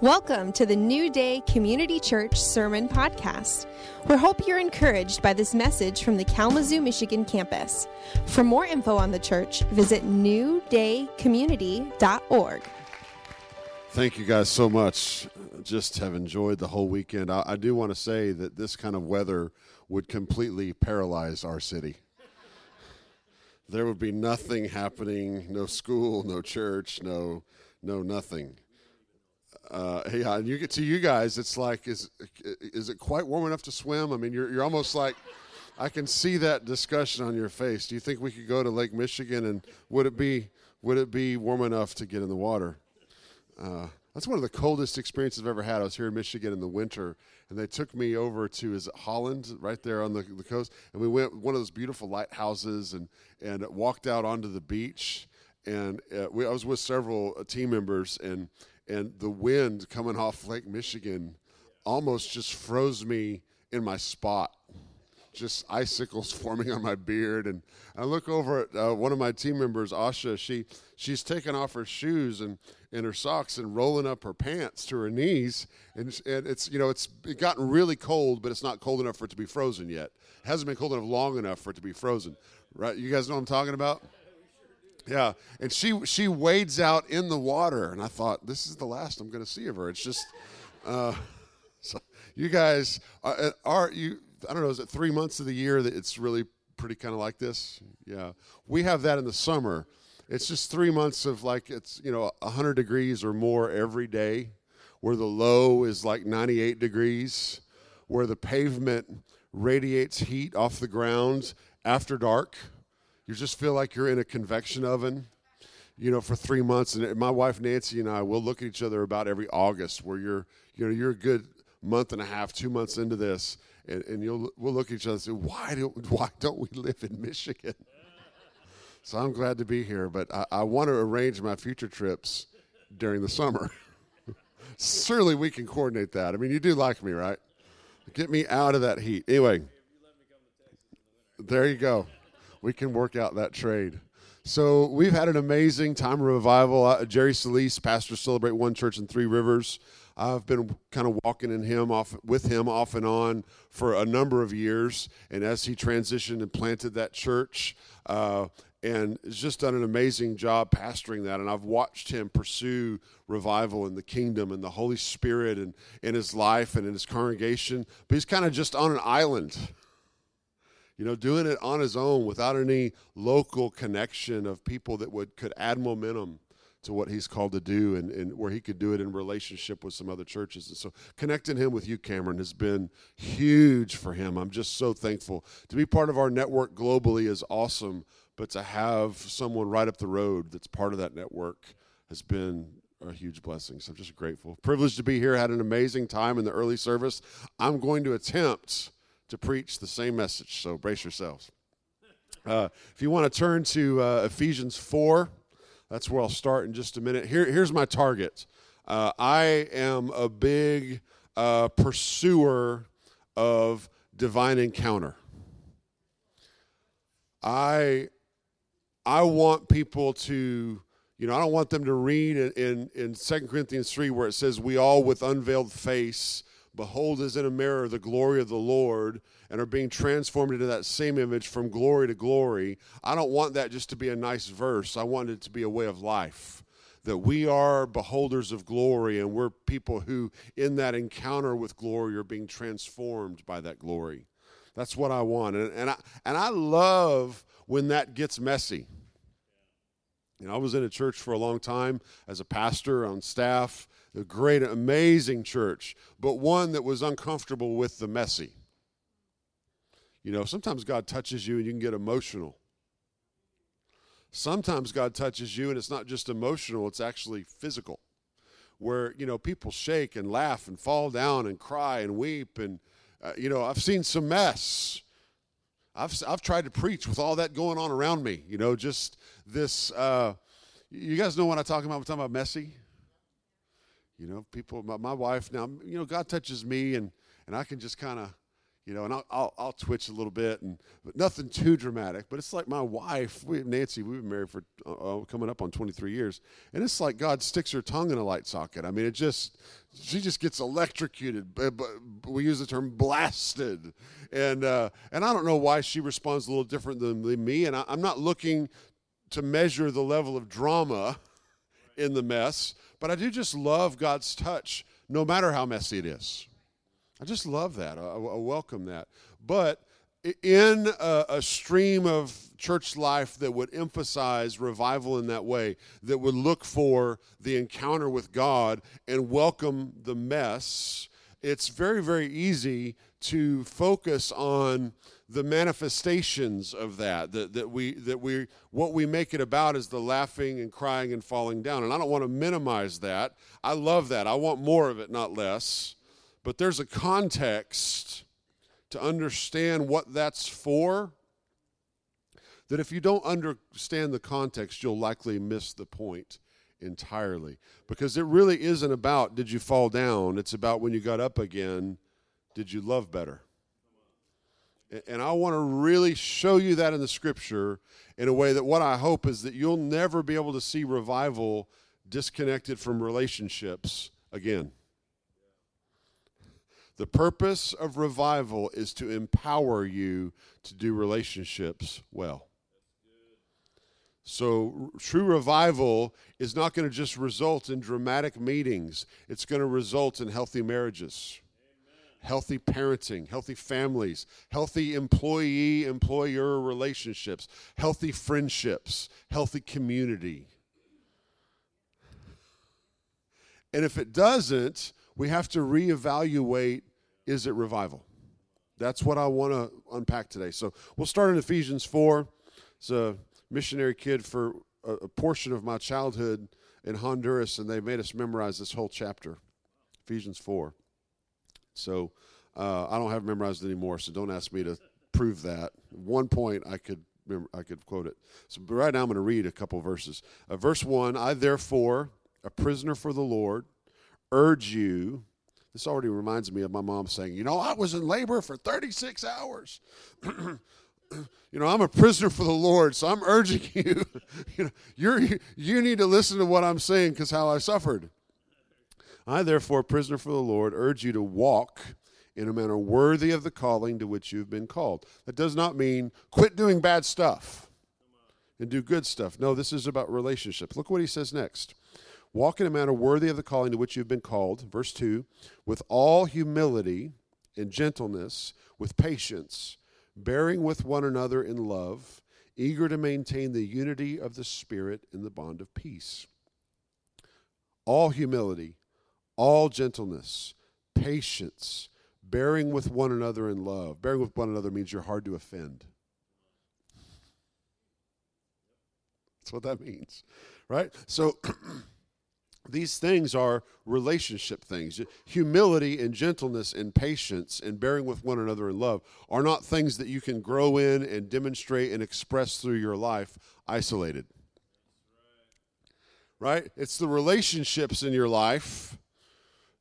Welcome to the New Day Community Church Sermon Podcast. We hope you're encouraged by this message from the Kalamazoo, Michigan campus. For more info on the church, visit newdaycommunity.org. Thank you guys so much. Just have enjoyed the whole weekend. I, I do want to say that this kind of weather would completely paralyze our city. There would be nothing happening, no school, no church, no no nothing uh, yeah, and you get to you guys, it's like, is is it quite warm enough to swim? I mean, you're you're almost like, I can see that discussion on your face. Do you think we could go to Lake Michigan and would it be would it be warm enough to get in the water? Uh, that's one of the coldest experiences I've ever had. I was here in Michigan in the winter, and they took me over to is it Holland, right there on the, the coast, and we went one of those beautiful lighthouses and and walked out onto the beach. And uh, we, I was with several team members, and and the wind coming off Lake Michigan almost just froze me in my spot. Just icicles forming on my beard, and I look over at uh, one of my team members, Asha. She she's taking off her shoes and, and her socks and rolling up her pants to her knees, and and it's you know it's it gotten really cold, but it's not cold enough for it to be frozen yet. It hasn't been cold enough long enough for it to be frozen, right? You guys know what I'm talking about? Yeah, and she she wades out in the water, and I thought this is the last I'm going to see of her. It's just, uh, so you guys are, uh, are you? I don't know. Is it three months of the year that it's really pretty kind of like this? Yeah, we have that in the summer. It's just three months of like it's you know 100 degrees or more every day, where the low is like 98 degrees, where the pavement radiates heat off the ground after dark you just feel like you're in a convection oven, you know, for three months. And my wife Nancy and I will look at each other about every August, where you're, you know, you're a good month and a half, two months into this, and, and you'll we'll look at each other and say, why do why don't we live in Michigan? So I'm glad to be here, but I, I want to arrange my future trips during the summer. Certainly, we can coordinate that. I mean, you do like me, right? Get me out of that heat. Anyway, there you go we can work out that trade. So we've had an amazing time of revival. Uh, Jerry Solis, pastor Celebrate One Church in Three Rivers. I've been kind of walking in him off with him off and on for a number of years, and as he transitioned and planted that church, uh, and has just done an amazing job pastoring that. And I've watched him pursue revival in the kingdom and the Holy Spirit and in his life and in his congregation. But he's kind of just on an island you know, doing it on his own without any local connection of people that would could add momentum to what he's called to do and, and where he could do it in relationship with some other churches. And so connecting him with you, Cameron, has been huge for him. I'm just so thankful. To be part of our network globally is awesome, but to have someone right up the road that's part of that network has been a huge blessing. So I'm just grateful. Privileged to be here. Had an amazing time in the early service. I'm going to attempt to preach the same message. So brace yourselves. Uh, if you want to turn to uh, Ephesians 4, that's where I'll start in just a minute. Here, here's my target. Uh, I am a big uh, pursuer of divine encounter. I, I want people to, you know, I don't want them to read in, in, in 2 Corinthians 3 where it says, We all with unveiled face behold as in a mirror the glory of the Lord and are being transformed into that same image from glory to glory. I don't want that just to be a nice verse. I want it to be a way of life. That we are beholders of glory and we're people who, in that encounter with glory, are being transformed by that glory. That's what I want. And, and, I, and I love when that gets messy. You know, I was in a church for a long time as a pastor on staff, a great, amazing church, but one that was uncomfortable with the messy. You know, sometimes God touches you and you can get emotional. Sometimes God touches you and it's not just emotional, it's actually physical. Where, you know, people shake and laugh and fall down and cry and weep. And, uh, you know, I've seen some mess. I've, I've tried to preach with all that going on around me, you know, just this. Uh, you guys know what I'm talking about? I'm talking about messy. You know, people, my, my wife now, you know, God touches me and, and I can just kind of, you know, and I'll, I'll, I'll, twitch a little bit, and but nothing too dramatic. But it's like my wife, we, Nancy, we've been married for uh, uh coming up on 23 years, and it's like God sticks her tongue in a light socket. I mean, it just, she just gets electrocuted. But We use the term blasted, and uh, and I don't know why she responds a little different than, than me, and I, I'm not looking to measure the level of drama in the mess, but I do just love God's touch, no matter how messy it is. I just love that. I, I welcome that. But in a, a, stream of church life that would emphasize revival in that way, that would look for the encounter with God and welcome the mess, it's very, very easy to focus on the manifestations of that that, that we that we what we make it about is the laughing and crying and falling down. And i don't want to minimize that. I love that. I want more of it not less. But there's a context to understand what that's for that if you don't understand the context, you'll likely miss the point entirely. Because it really isn't about did you fall down, it's about when you got up again, did you love better? And I want to really show you that in the scripture in a way that what I hope is that you'll never be able to see revival disconnected from relationships again. The purpose of revival is to empower you to do relationships well. So, true revival is not going to just result in dramatic meetings, it's going to result in healthy marriages, Amen. healthy parenting, healthy families, healthy employee employer relationships, healthy friendships, healthy community. And if it doesn't, we have to reevaluate is it revival? That's what I want to unpack today. So we'll start in Ephesians 4. It's a missionary kid for a, a portion of my childhood in Honduras, and they made us memorize this whole chapter, Ephesians 4. So uh, I don't have memorized anymore, so don't ask me to prove that. one point I could I could quote it. So right now I'm going to read a couple verses. Uh, verse 1 I, therefore, a prisoner for the Lord, urge you this already reminds me of my mom saying, You know, I was in labor for 36 hours. you know, I'm a prisoner for the Lord, so I'm urging you, you know, you're, you need to listen to what I'm saying because how I suffered. I, therefore, prisoner for the Lord, urge you to walk in a manner worthy of the calling to which you've been called. That does not mean quit doing bad stuff and do good stuff. No, this is about relationships. Look what he says next. Walk in a manner worthy of the calling to which you've been called. Verse 2 with all humility and gentleness, with patience, bearing with one another in love, eager to maintain the unity of the Spirit in the bond of peace. All humility, all gentleness, patience, bearing with one another in love. Bearing with one another means you're hard to offend. That's what that means, right? So, these things are relationship things. Humility and gentleness and patience and bearing with one another in love are not things that you can grow in and demonstrate and express through your life isolated. Right? It's the relationships in your life.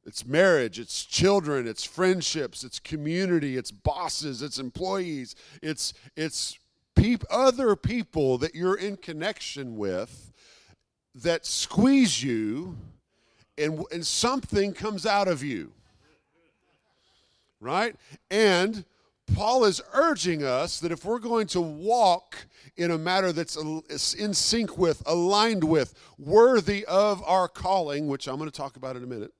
It's marriage, it's children, it's friendships, it's community, it's bosses, it's employees, it's it's peop- other people that you're in connection with that squeeze you and, and something comes out of you. Right? And Paul is urging us that if we're going to walk in a matter that's in sync with, aligned with, worthy of our calling, which I'm going to talk about in a minute,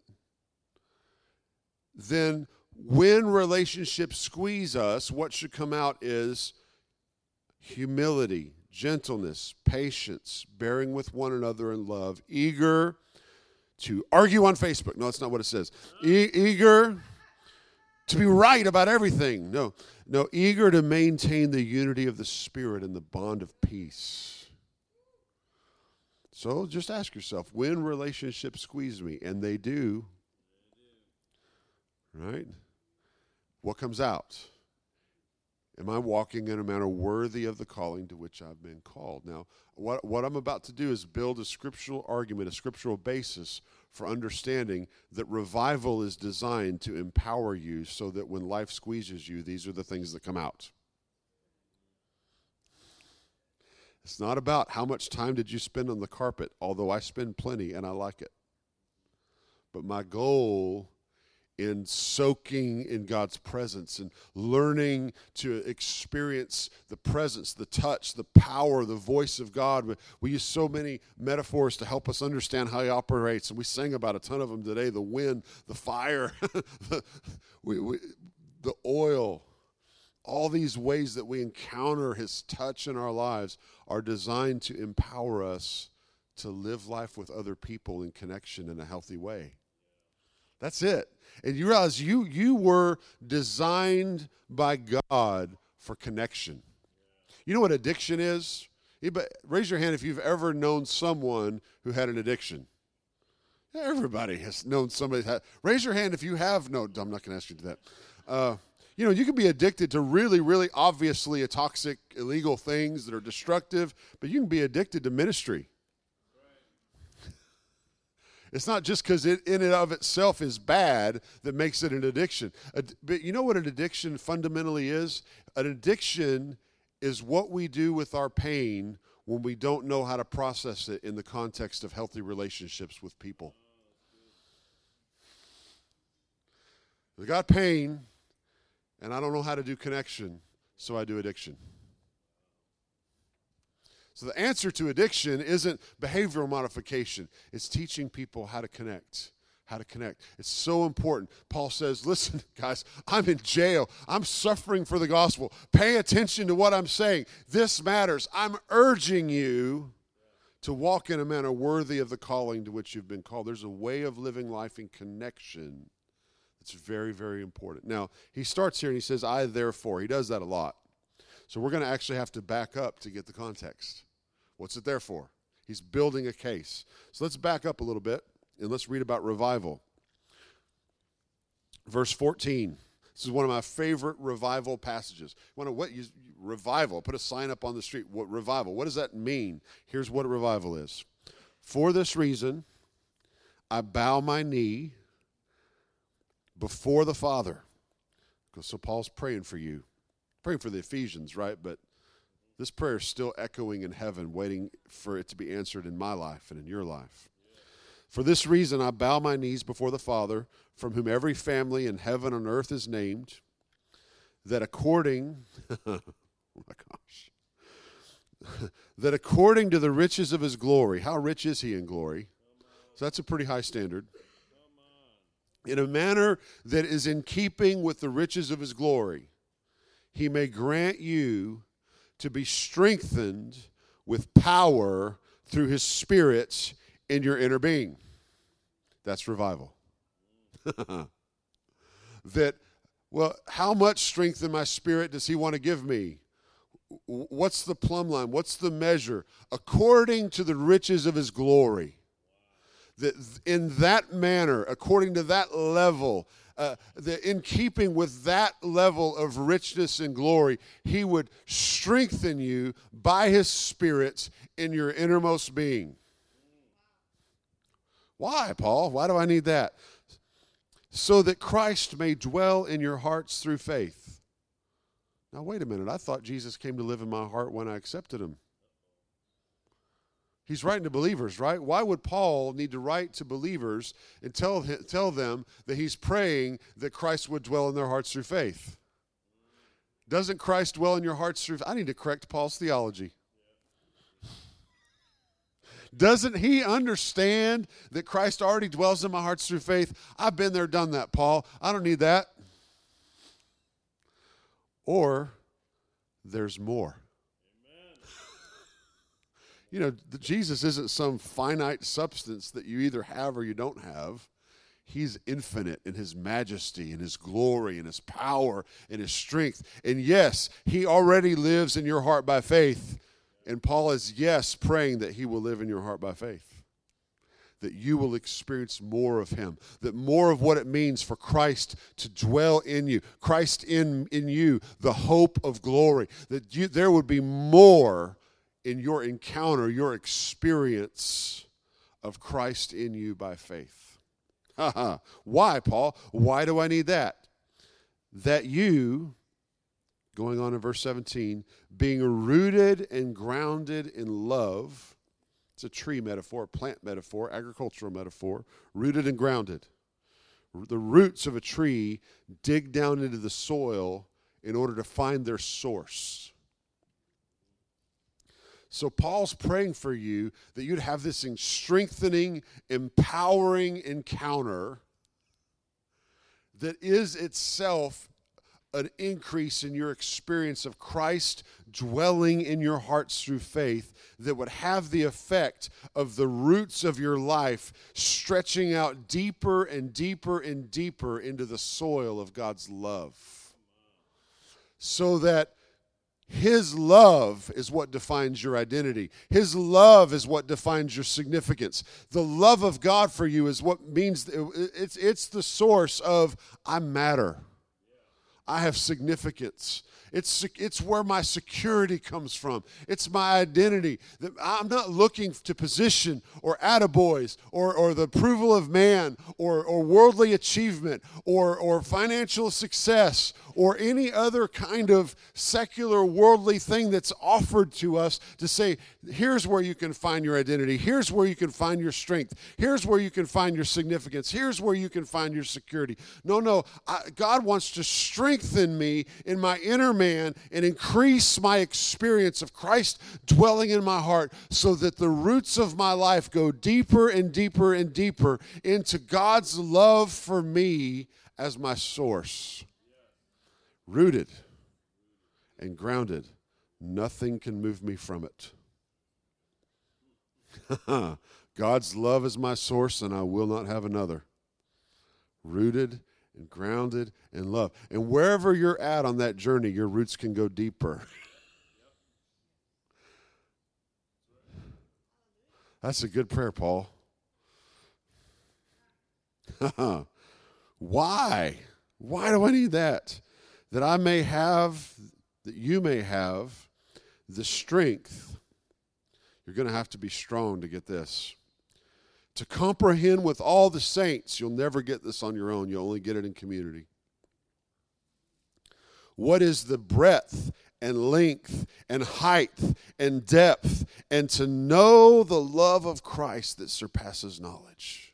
then when relationships squeeze us, what should come out is humility, gentleness, patience, bearing with one another in love, eager to argue on Facebook. No, that's not what it says. E- eager to be right about everything. No, no, eager to maintain the unity of the Spirit and the bond of peace. So just ask yourself when relationships squeeze me, and they do, right? What comes out? Am I walking in a manner worthy of the calling to which I've been called? Now, what, what I'm about to do is build a scriptural argument, a scriptural basis for understanding that revival is designed to empower you so that when life squeezes you, these are the things that come out. It's not about how much time did you spend on the carpet, although I spend plenty and I like it. But my goal in soaking in God's presence and learning to experience the presence, the touch, the power, the voice of God. We use so many metaphors to help us understand how He operates, and we sang about a ton of them today the wind, the fire, the, we, we, the oil all these ways that we encounter his touch in our lives are designed to empower us to live life with other people in connection in a healthy way. That's it. And you realize you you were designed by God for connection. You know what addiction is? Raise your hand if you've ever known someone who had an addiction. Everybody has known somebody. Raise your hand if you have. No, I'm not going to ask you to that. Uh, you know, you can be addicted to really, really obviously a toxic, illegal things that are destructive, but you can be addicted to ministry. It's not just because it in and of itself is bad that makes it an addiction. But you know what an addiction fundamentally is? An addiction is what we do with our pain when we don't know how to process it in the context of healthy relationships with people. We got pain, and I don't know how to do connection, so I do addiction. So the answer to addiction isn't behavioral modification, it's teaching people how to connect. How to connect. It's so important. Paul says, Listen, guys, I'm in jail. I'm suffering for the gospel. Pay attention to what I'm saying. This matters. I'm urging you to walk in a manner worthy of the calling to which you've been called. There's a way of living life in connection it's very, very important. Now, he starts here and he says, I therefore. He does that a lot. So we're going to actually have to back up to get the context. What's it there for? He's building a case. So let's back up a little bit and let's read about revival. Verse 14. This is one of my favorite revival passages. Want to what you, revival? Put a sign up on the street. What revival? What does that mean? Here's what a revival is. For this reason, I bow my knee before the Father. So Paul's praying for you, praying for the Ephesians, right? But this prayer is still echoing in heaven, waiting for it to be answered in my life and in your life. For this reason, I bow my knees before the Father, from whom every family in heaven and earth is named, that according, oh my gosh, that according to the riches of his glory, how rich is he in glory? So that's a pretty high standard in a manner that is in keeping with the riches of his glory, he may grant you to be strengthened with power through his spirits in your inner being. That's revival. that, well, how much strength in my spirit does he want to give me? What's the plumb line? What's the measure? According to the riches of his glory that in that manner, according to that level, uh, that in keeping with that level of richness and glory, He would strengthen you by His Spirit in your innermost being. Why, Paul? Why do I need that? So that Christ may dwell in your hearts through faith. Now, wait a minute. I thought Jesus came to live in my heart when I accepted Him. He's writing to believers, right? Why would Paul need to write to believers and tell, tell them that he's praying that Christ would dwell in their hearts through faith? Doesn't Christ dwell in your hearts through I need to correct Paul's theology. Doesn't he understand that Christ already dwells in my hearts through faith? I've been there, done that, Paul. I don't need that. Or there's more you know, Jesus isn't some finite substance that you either have or you don't have. He's infinite in his majesty and his glory and his power and his strength. And yes, he already lives in your heart by faith. And Paul is, yes, praying that he will live in your heart by faith. That you will experience more of him, that more of what it means for Christ to dwell in you, Christ in, in you, the hope of glory, that you, there would be more in your encounter, your experience of Christ in you by faith. Why, Paul? Why do I need that? That you, going on in verse 17, being rooted and grounded in love, it's a tree metaphor, plant metaphor, agricultural metaphor, rooted and grounded. The roots of a tree dig down into the soil in order to find their source. So, Paul's praying for you that you'd have this strengthening, empowering encounter that is itself an increase in your experience of Christ dwelling in your hearts through faith that would have the effect of the roots of your life stretching out deeper and deeper and deeper into the soil of God's love. So that his love is what defines your identity. His love is what defines your significance. The love of God for you is what means it's, it's the source of I matter. I have significance. It's, it's where my security comes from. It's my identity. I'm not looking to position or attaboys or, or the approval of man or, or worldly achievement or, or financial success or any other kind of secular worldly thing that's offered to us to say, here's where you can find your identity. Here's where you can find your strength. Here's where you can find your significance. Here's where you can find your security. No, no. I, God wants to strengthen me in my inner man and increase my experience of Christ dwelling in my heart so that the roots of my life go deeper and deeper and deeper into God's love for me as my source rooted and grounded. Nothing can move me from it. God's love is my source, and I will not have another. Rooted and grounded in love. And wherever you're at on that journey, your roots can go deeper. That's a good prayer, Paul. Why? Why do I need that? That I may have, that you may have the strength. You're going to have to be strong to get this. To comprehend with all the saints, you'll never get this on your own, you'll only get it in community. What is the breadth and length and height and depth, and to know the love of Christ that surpasses knowledge?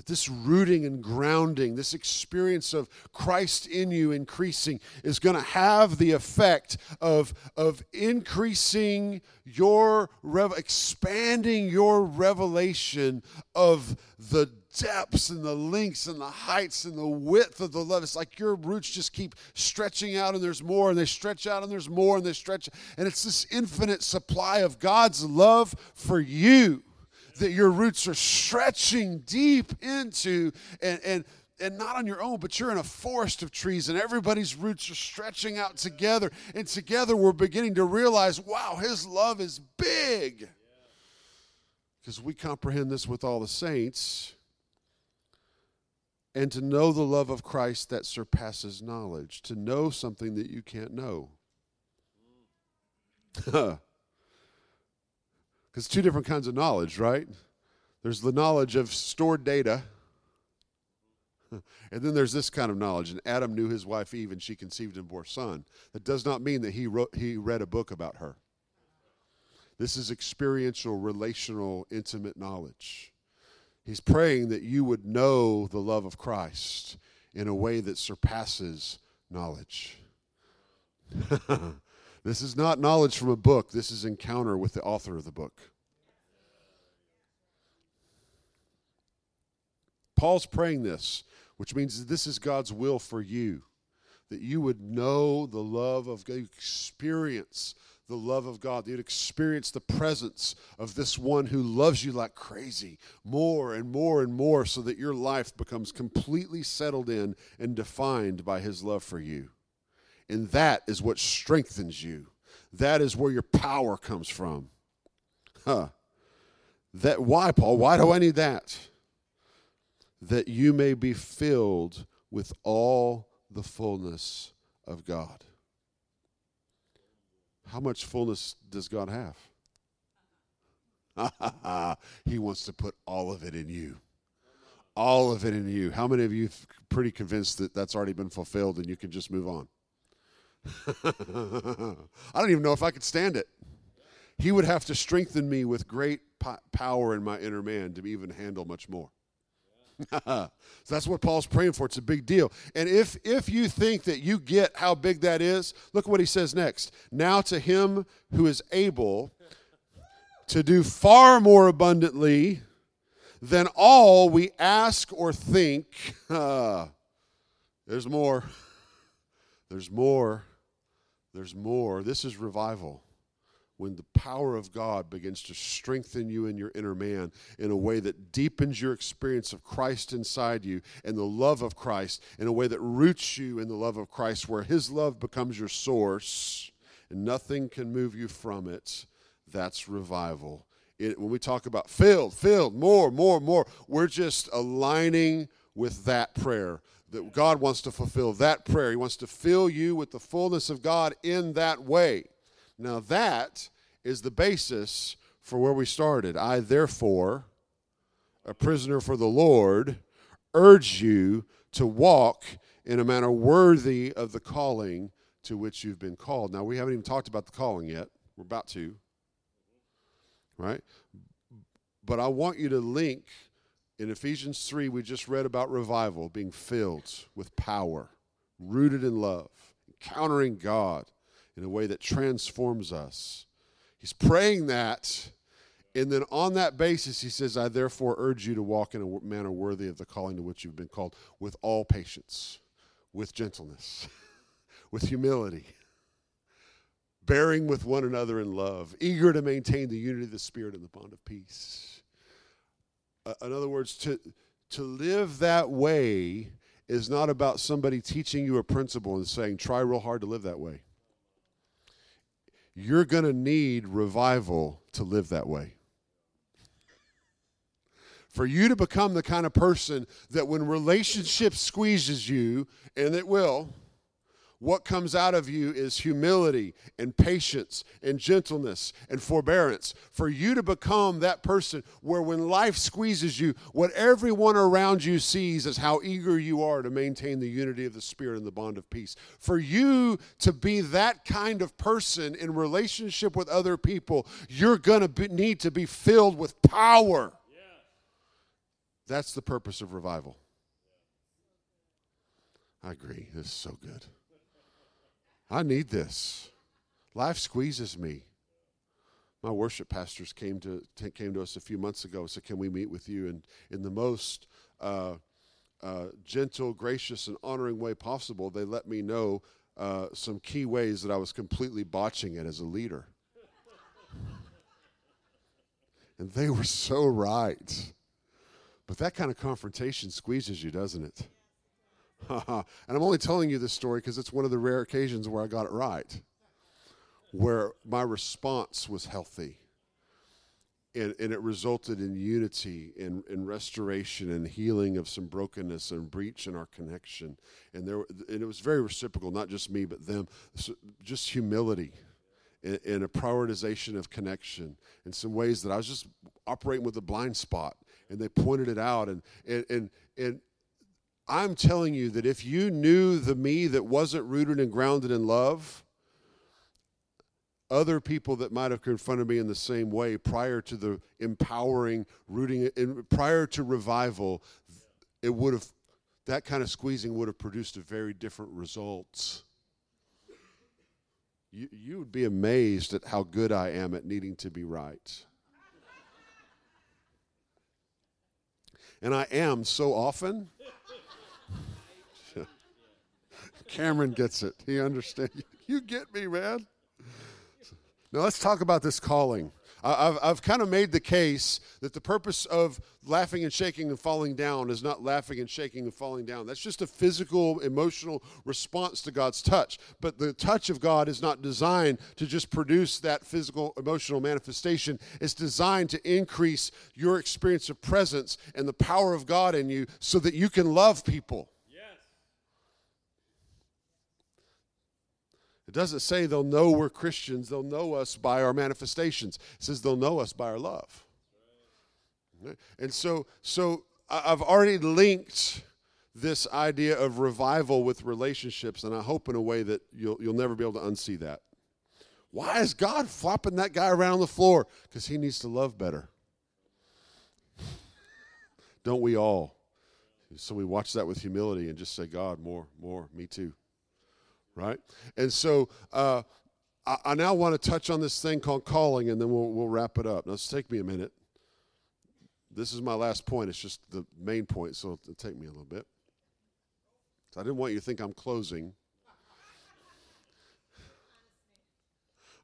That this rooting and grounding, this experience of Christ in you increasing, is going to have the effect of, of increasing your, rev- expanding your revelation of the depths and the lengths and the heights and the width of the love. It's like your roots just keep stretching out and there's more and they stretch out and there's more and they stretch. And it's this infinite supply of God's love for you that your roots are stretching deep into and, and and not on your own, but you're in a forest of trees and everybody's roots are stretching out together. And together we're beginning to realize, wow, his love is big. Because we comprehend this with all the saints. And to know the love of Christ that surpasses knowledge, to know something that you can't know. Because two different kinds of knowledge, right? There's the knowledge of stored data, and then there's this kind of knowledge. And Adam knew his wife Eve, and she conceived and bore son. That does not mean that he wrote, he read a book about her. This is experiential, relational, intimate knowledge. He's praying that you would know the love of Christ in a way that surpasses knowledge. This is not knowledge from a book, this is encounter with the author of the book. Paul's praying this, which means this is God's will for you that you would know the love of God, experience the love of God, that you'd experience the presence of this one who loves you like crazy more and more and more so that your life becomes completely settled in and defined by his love for you. And that is what strengthens you. That is where your power comes from. Huh. That why, Paul? Why do I need that? That you may be filled with all the fullness of God. How much fullness does God have? he wants to put all of it in you. All of it in you. How many of you pretty convinced that that's already been fulfilled and you can just move on? I don't even know if I could stand it. He would have to strengthen me with great power in my inner man to even handle much more. so that's what Paul's praying for. It's a big deal. And if if you think that you get how big that is, look what he says next. Now to him who is able to do far more abundantly than all we ask or think. Uh, there's more. There's more. There's more. This is revival when the power of God begins to strengthen you in your inner man in a way that deepens your experience of Christ inside you and the love of Christ in a way that roots you in the love of Christ, where His love becomes your source and nothing can move you from it. That's revival. It, when we talk about filled, filled, more, more, more, we're just aligning with that prayer that God wants to fulfill that prayer. He wants to fill you with the fullness of God in that way. Now, that is the basis for where we started. I, therefore, a prisoner for the Lord, urge you to walk in a manner worthy of the calling to which you've been called. Now, we haven't even talked about the calling yet. We're about to, right? But I want you to link in Ephesians 3, we just read about revival, being filled with power, rooted in love, encountering God in a way that transforms us. He's praying that. And then on that basis, he says, I therefore urge you to walk in a manner worthy of the calling to which you've been called, with all patience, with gentleness, with humility, bearing with one another in love, eager to maintain the unity of the Spirit and the bond of peace. Uh, in other words, to, to live that way is not about somebody teaching you a principle and saying, try real hard to live that way you're going to need revival to live that way. For you to become the kind of person that when relationship squeezes you, and it will, what comes out of you is humility and patience and gentleness and forbearance. For you to become that person where when life squeezes you, what everyone around you sees is how eager you are to maintain the unity of the Spirit and the bond of peace. For you to be that kind of person in relationship with other people, you're going to need to be filled with power. That's the purpose of revival. I agree. This is so good. I need this. Life squeezes me. My worship pastors came to came to us a few months ago. And said, "Can we meet with you?" And in the most uh, uh, gentle, gracious, and honoring way possible, they let me know uh, some key ways that I was completely botching it as a leader. and they were so right. But that kind of confrontation squeezes you, doesn't it? and I'm only telling you this story because it's one of the rare occasions where I got it right, where my response was healthy. And, and it resulted in unity and, and restoration and healing of some brokenness and breach in our connection. And, there, and it was very reciprocal, not just me, but them. So just humility and, and a prioritization of connection in some ways that I was just operating with a blind spot. And they pointed it out. And, and, and, and I'm telling you that if you knew the me that wasn't rooted and grounded in love, other people that might have confronted me in the same way prior to the empowering, rooting, in, prior to revival, it would have, that kind of squeezing would have produced a very different results. You, you would be amazed at how good I am at needing to be right. And I am so often. Cameron gets it. He understands. You get me, man. Now let's talk about this calling. I've, I've kind of made the case that the purpose of laughing and shaking and falling down is not laughing and shaking and falling down. That's just a physical, emotional response to God's touch. But the touch of God is not designed to just produce that physical, emotional manifestation. It's designed to increase your experience of presence and the power of God in you so that you can love people. It doesn't say they'll know we're Christians, they'll know us by our manifestations. It says they'll know us by our love. And so, so I've already linked this idea of revival with relationships, and I hope in a way that you'll, you'll never be able to unsee that. Why is God flopping that guy around on the floor? Because he needs to love better. Don't we all? So we watch that with humility and just say, God, more, more, me too. Right? And so uh, I, I, now want to touch on this thing called calling, and then we'll, we'll wrap it up. Now, let's take me a minute. This is my last point. It's just the main point, so it'll take me a little bit. So I didn't want you to think I'm closing.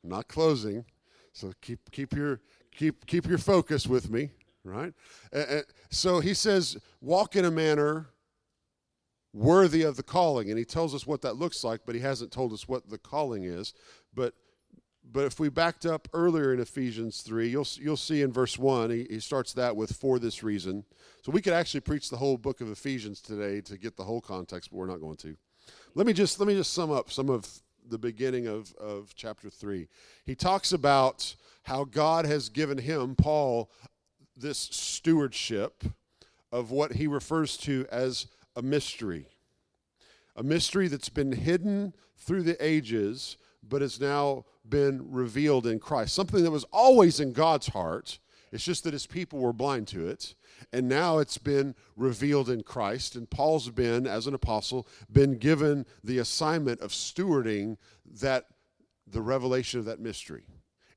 I'm not closing. So keep keep your keep keep your focus with me, right? Uh, so he says, walk in a manner worthy of the calling, and he tells us what that looks like, but he hasn't told us what the calling is. But but if we backed up earlier in Ephesians 3, you'll, you'll see in verse 1, he, he starts that with for this reason. So we could actually preach the whole book of Ephesians today to get the whole context, but we're not going to. Let me just, let me just sum up some of the beginning of, of chapter 3. He talks about how God has given him, Paul, this stewardship of what he refers to as a mystery. A mystery that's been hidden through the ages, but has now been revealed in Christ. Something that was always in God's heart. It's just that his people were blind to it. And now it's been revealed in Christ. And Paul's been, as an apostle, been given the assignment of stewarding that the revelation of that mystery.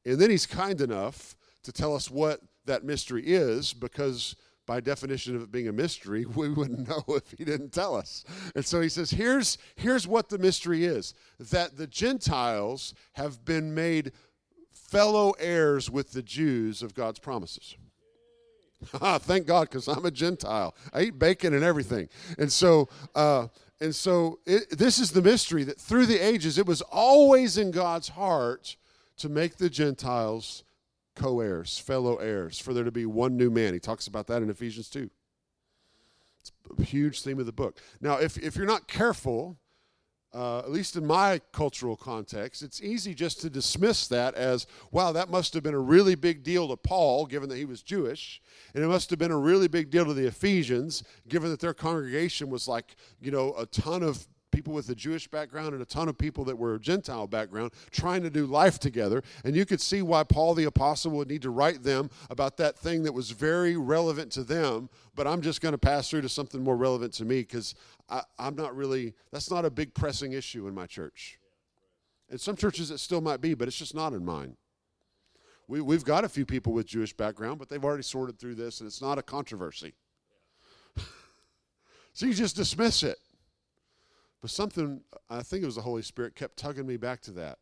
And then he's kind enough to tell us what that mystery is because by definition of it being a mystery, we wouldn't know if he didn't tell us. And so he says, here's, here's what the mystery is that the Gentiles have been made fellow heirs with the Jews of God's promises. Thank God, because I'm a Gentile. I eat bacon and everything. And so, uh, and so it, this is the mystery that through the ages, it was always in God's heart to make the Gentiles co heirs, fellow heirs, for there to be one new man. He talks about that in Ephesians 2. It's a huge theme of the book. Now, if, if you're not careful, uh, at least in my cultural context, it's easy just to dismiss that as, wow, that must have been a really big deal to Paul, given that he was Jewish. And it must have been a really big deal to the Ephesians, given that their congregation was like, you know, a ton of people with a Jewish background and a ton of people that were Gentile background trying to do life together. And you could see why Paul the Apostle would need to write them about that thing that was very relevant to them, but I'm just going to pass through to something more relevant to me because I'm not really, that's not a big pressing issue in my church. In some churches it still might be, but it's just not in mine. We, we've got a few people with Jewish background, but they've already sorted through this, and it's not a controversy. so you just dismiss it. But something, I think it was the Holy Spirit, kept tugging me back to that.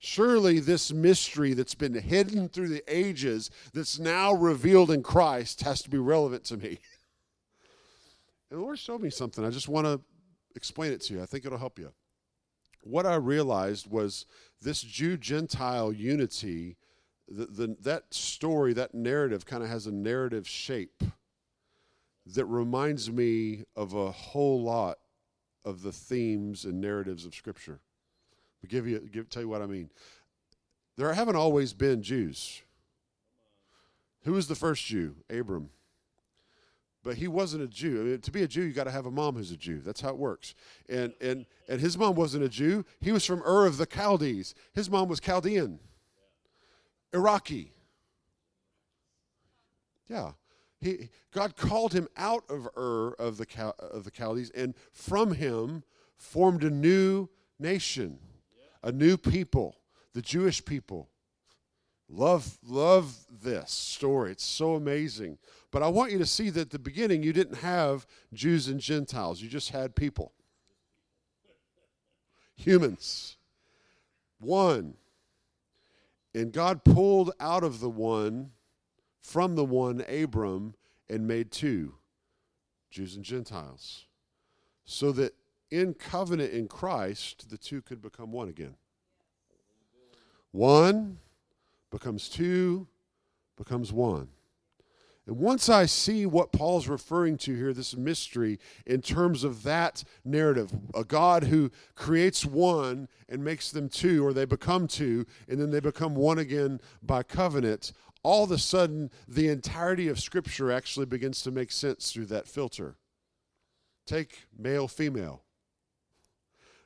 Surely this mystery that's been hidden through the ages, that's now revealed in Christ, has to be relevant to me. And the Lord showed me something. I just want to explain it to you. I think it'll help you. What I realized was this Jew Gentile unity, the, the, that story, that narrative kind of has a narrative shape that reminds me of a whole lot of the themes and narratives of Scripture. I'll give you, give, tell you what I mean. There haven't always been Jews. Who was the first Jew? Abram. But he wasn't a Jew. I mean, to be a Jew, you got to have a mom who's a Jew. That's how it works. And and and his mom wasn't a Jew. He was from Ur of the Chaldees. His mom was Chaldean, Iraqi. Yeah he, God called him out of Ur of the, of the Chaldees and from him formed a new nation, a new people, the Jewish people. Love, love this story. It's so amazing. But I want you to see that at the beginning you didn't have Jews and Gentiles, you just had people. Humans. One. And God pulled out of the one from the one Abram and made two, Jews and Gentiles, so that in covenant in Christ, the two could become one again. One becomes two, becomes one. And once I see what Paul's referring to here, this mystery, in terms of that narrative, a God who creates one and makes them two, or they become two, and then they become one again by covenant, all of a sudden the entirety of Scripture actually begins to make sense through that filter. Take male, female.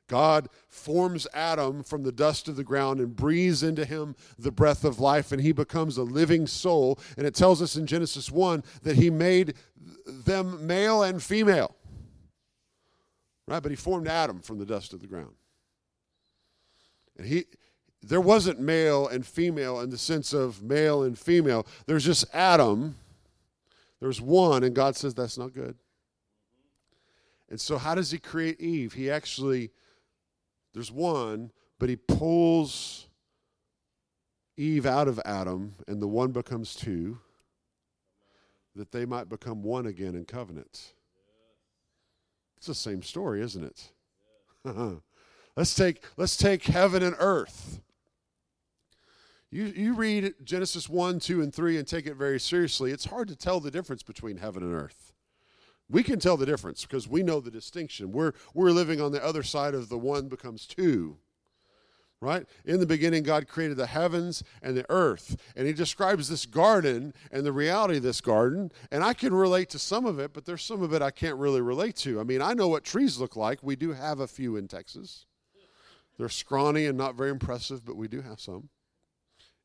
God forms Adam from the dust of the ground and breathes into him the breath of life, and he becomes a living soul. And it tells us in Genesis 1 that he made them male and female. Right? But he formed Adam from the dust of the ground. And he there wasn't male and female in the sense of male and female. There's just Adam. There's one, and God says that's not good. And so, how does he create Eve? He actually there's one, but he pulls Eve out of Adam, and the one becomes two, that they might become one again in covenant. It's the same story, isn't it? let's take let's take heaven and earth. You, you read Genesis 1, 2, and 3 and take it very seriously. It's hard to tell the difference between heaven and earth. We can tell the difference because we know the distinction. We're, we're living on the other side of the one becomes two. Right? In the beginning, God created the heavens and the earth. And He describes this garden and the reality of this garden. And I can relate to some of it, but there's some of it I can't really relate to. I mean, I know what trees look like. We do have a few in Texas. They're scrawny and not very impressive, but we do have some.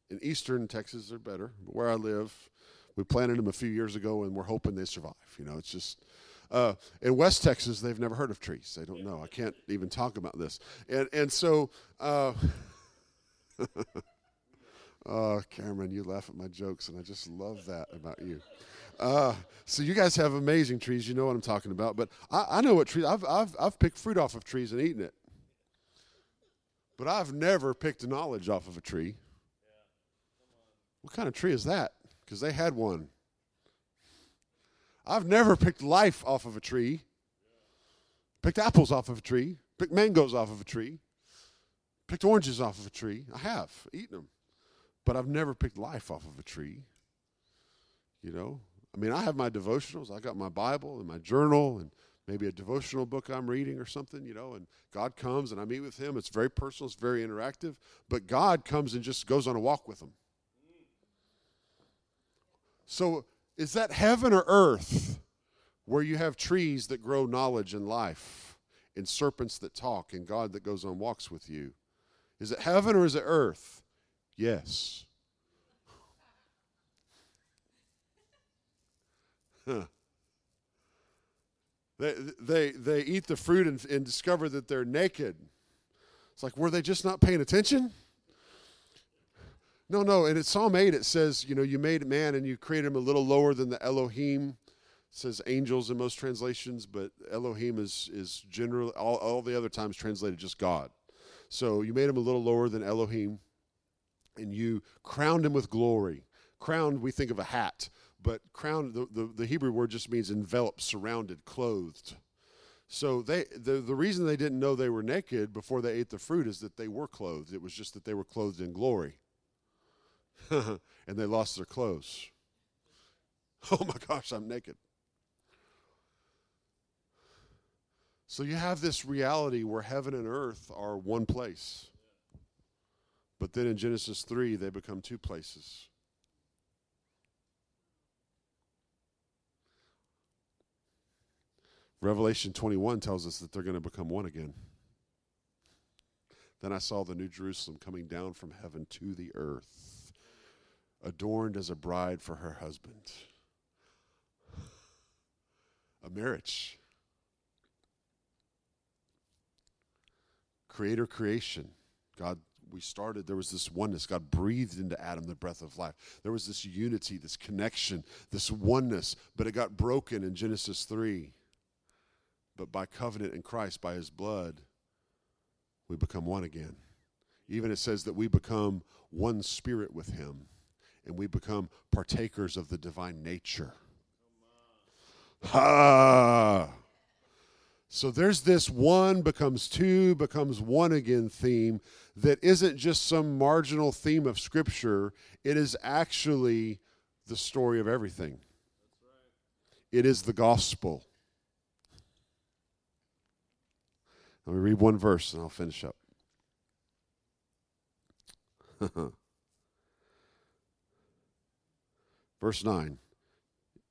In eastern Texas, they're better. But where I live, we planted them a few years ago, and we're hoping they survive. You know, it's just uh, in West Texas, they've never heard of trees. They don't know. I can't even talk about this. And and so, uh, oh, Cameron, you laugh at my jokes, and I just love that about you. Uh, so you guys have amazing trees. You know what I'm talking about. But I, I know what trees. I've I've I've picked fruit off of trees and eaten it. But I've never picked knowledge off of a tree. What kind of tree is that? because they had one. I've never picked life off of a tree, picked apples off of a tree, picked mangoes off of a tree, picked oranges off of a tree. I have eaten them, but I've never picked life off of a tree. You know, I mean, I have my devotionals. I got my Bible and my journal and maybe a devotional book I'm reading or something, you know, and God comes and I meet with him. It's very personal, it's very interactive, but God comes and just goes on a walk with them. So, is that heaven or earth where you have trees that grow knowledge and life, and serpents that talk, and God that goes on walks with you? Is it heaven or is it earth? Yes. Huh. They, they, they eat the fruit and, and discover that they're naked. It's like, were they just not paying attention? No, no. And in Psalm 8, it says, you know, you made man and you created him a little lower than the Elohim. It says angels in most translations, but Elohim is, is generally, all, all the other times translated just God. So you made him a little lower than Elohim, and you crowned him with glory. Crowned, we think of a hat, but crowned, the, the, the Hebrew word just means enveloped, surrounded, clothed. So they the, the reason they didn't know they were naked before they ate the fruit is that they were clothed. It was just that they were clothed in glory. and they lost their clothes. Oh my gosh, I'm naked. So you have this reality where heaven and earth are one place. But then in Genesis 3, they become two places. Revelation 21 tells us that they're going to become one again. Then I saw the New Jerusalem coming down from heaven to the earth adorned as a bride for her husband. A marriage. Creator creation. God, we started, there was this oneness. God breathed into Adam the breath of life. There was this unity, this connection, this oneness, but it got broken in Genesis 3. But by covenant in Christ, by his blood, we become one again. Even it says that we become one spirit with him and we become partakers of the divine nature. Ha! So there's this one becomes two, becomes one again theme that isn't just some marginal theme of Scripture, it is actually the story of everything. It is the gospel. Let me read one verse and I'll finish up. Verse 9,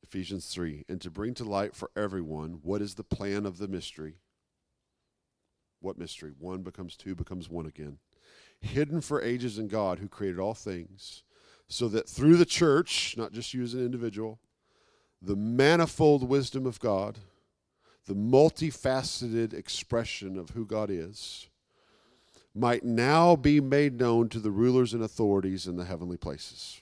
Ephesians 3 and to bring to light for everyone what is the plan of the mystery. What mystery? One becomes two, becomes one again. Hidden for ages in God who created all things, so that through the church, not just you as an individual, the manifold wisdom of God, the multifaceted expression of who God is, might now be made known to the rulers and authorities in the heavenly places.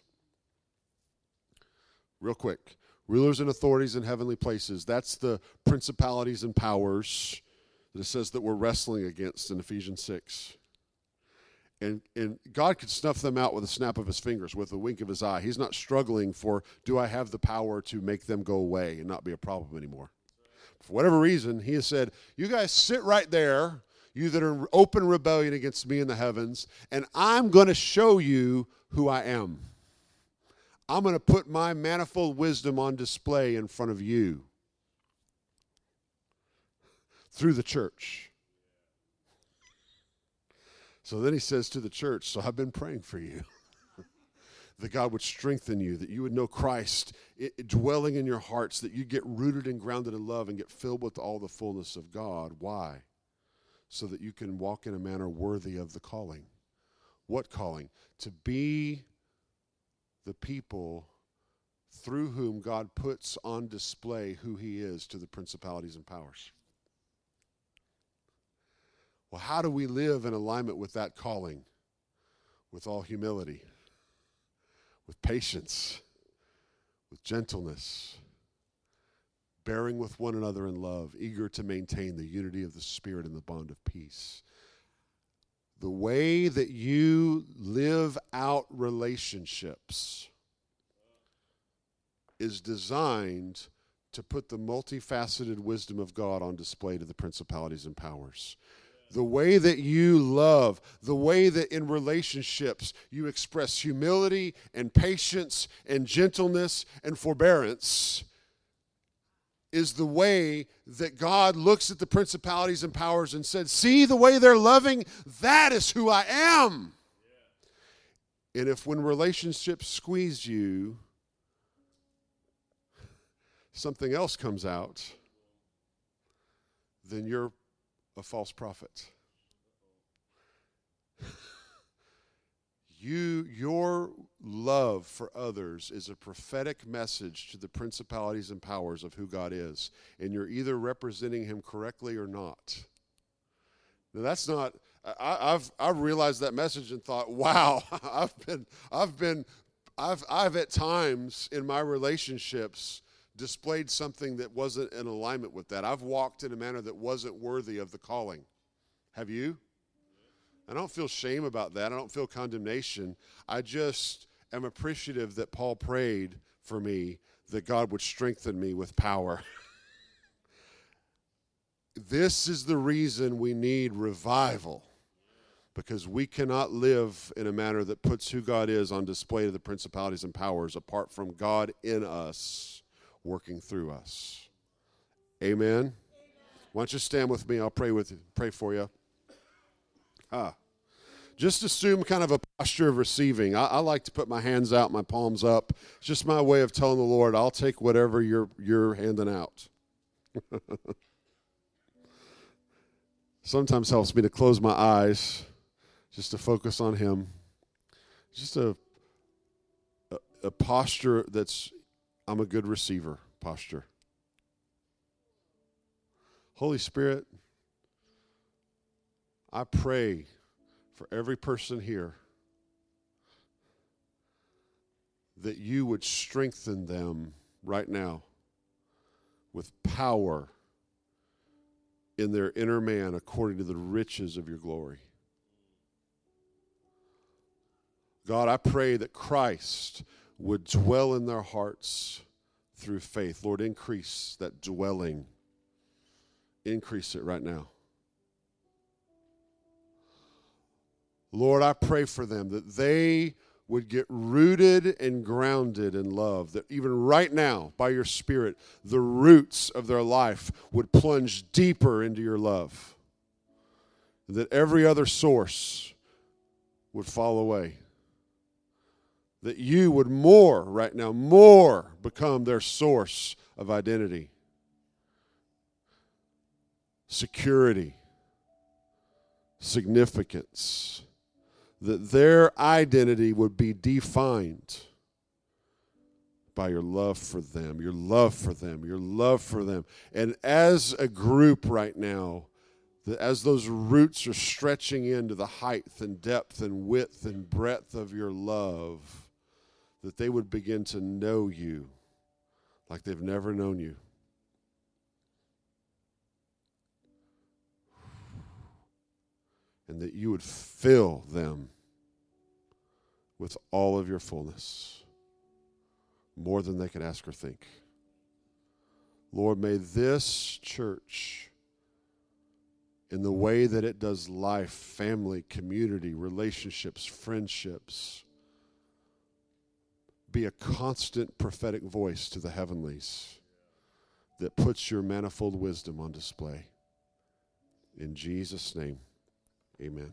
Real quick rulers and authorities in heavenly places. That's the principalities and powers that it says that we're wrestling against in Ephesians 6. And, and God could snuff them out with a snap of his fingers, with a wink of his eye. He's not struggling for, do I have the power to make them go away and not be a problem anymore? For whatever reason, he has said, You guys sit right there you that are open rebellion against me in the heavens, and I'm going to show you who I am. I'm going to put my manifold wisdom on display in front of you through the church. So then he says to the church, So I've been praying for you. that God would strengthen you, that you would know Christ dwelling in your hearts, that you get rooted and grounded in love and get filled with all the fullness of God. Why? so that you can walk in a manner worthy of the calling. What calling? To be the people through whom God puts on display who He is to the principalities and powers. Well, how do we live in alignment with that calling? With all humility, with patience, with gentleness bearing with one another in love, eager to maintain the unity of the Spirit and the bond of peace. The way that you live out relationships is designed to put the multifaceted wisdom of God on display to the principalities and powers. The way that you love, the way that in relationships you express humility and patience and gentleness and forbearance is the way that God looks at the principalities and powers and said, See the way they're loving? That is who I am. Yeah. And if when relationships squeeze you, something else comes out, then you're a false prophet. you your love for others is a prophetic message to the principalities and powers of who God is and you're either representing him correctly or not. Now that's not I, have I've realized that message and thought wow I've been I've been I've I've at times in my relationships displayed something that wasn't in alignment with that. I've walked in a manner that wasn't worthy of the calling. Have you I don't feel shame about that. I don't feel condemnation. I just am appreciative that Paul prayed for me that God would strengthen me with power. this is the reason we need revival because we cannot live in a manner that puts who God is on display to the principalities and powers apart from God in us working through us. Amen. Amen. Why don't you stand with me? I'll pray with you, pray for you. Ah. Just assume kind of a posture of receiving. I, I, like to put my hands out, my palms up. It's just my way of telling the Lord, I'll take whatever you're you're handing out. Sometimes helps me to close my eyes, just to focus on Him. Just a, a, a posture that's I'm a good receiver posture. Holy Spirit, I pray for every person here that you would strengthen them right now with power in their inner man according to the riches of your glory. God, I pray that Christ would dwell in their hearts through faith. Lord, increase that dwelling. Increase it right now. Lord, I pray for them that they would get rooted and grounded in love. That even right now, by your Spirit, the roots of their life would plunge deeper into your love. That every other source would fall away. that you would more right now, more become their source of identity, security, significance, that their identity would be defined by your love for them, your love for them, your love for them. And as a group right now, as those roots are stretching into the height and depth and width and breadth of your love, that they would begin to know you like they've never known you. And that you would fill them with all of your fullness, more than they can ask or think. Lord, may this church, in the way that it does life, family, community, relationships, friendships, be a constant prophetic voice to the heavenlies that puts your manifold wisdom on display. In Jesus' name, amen.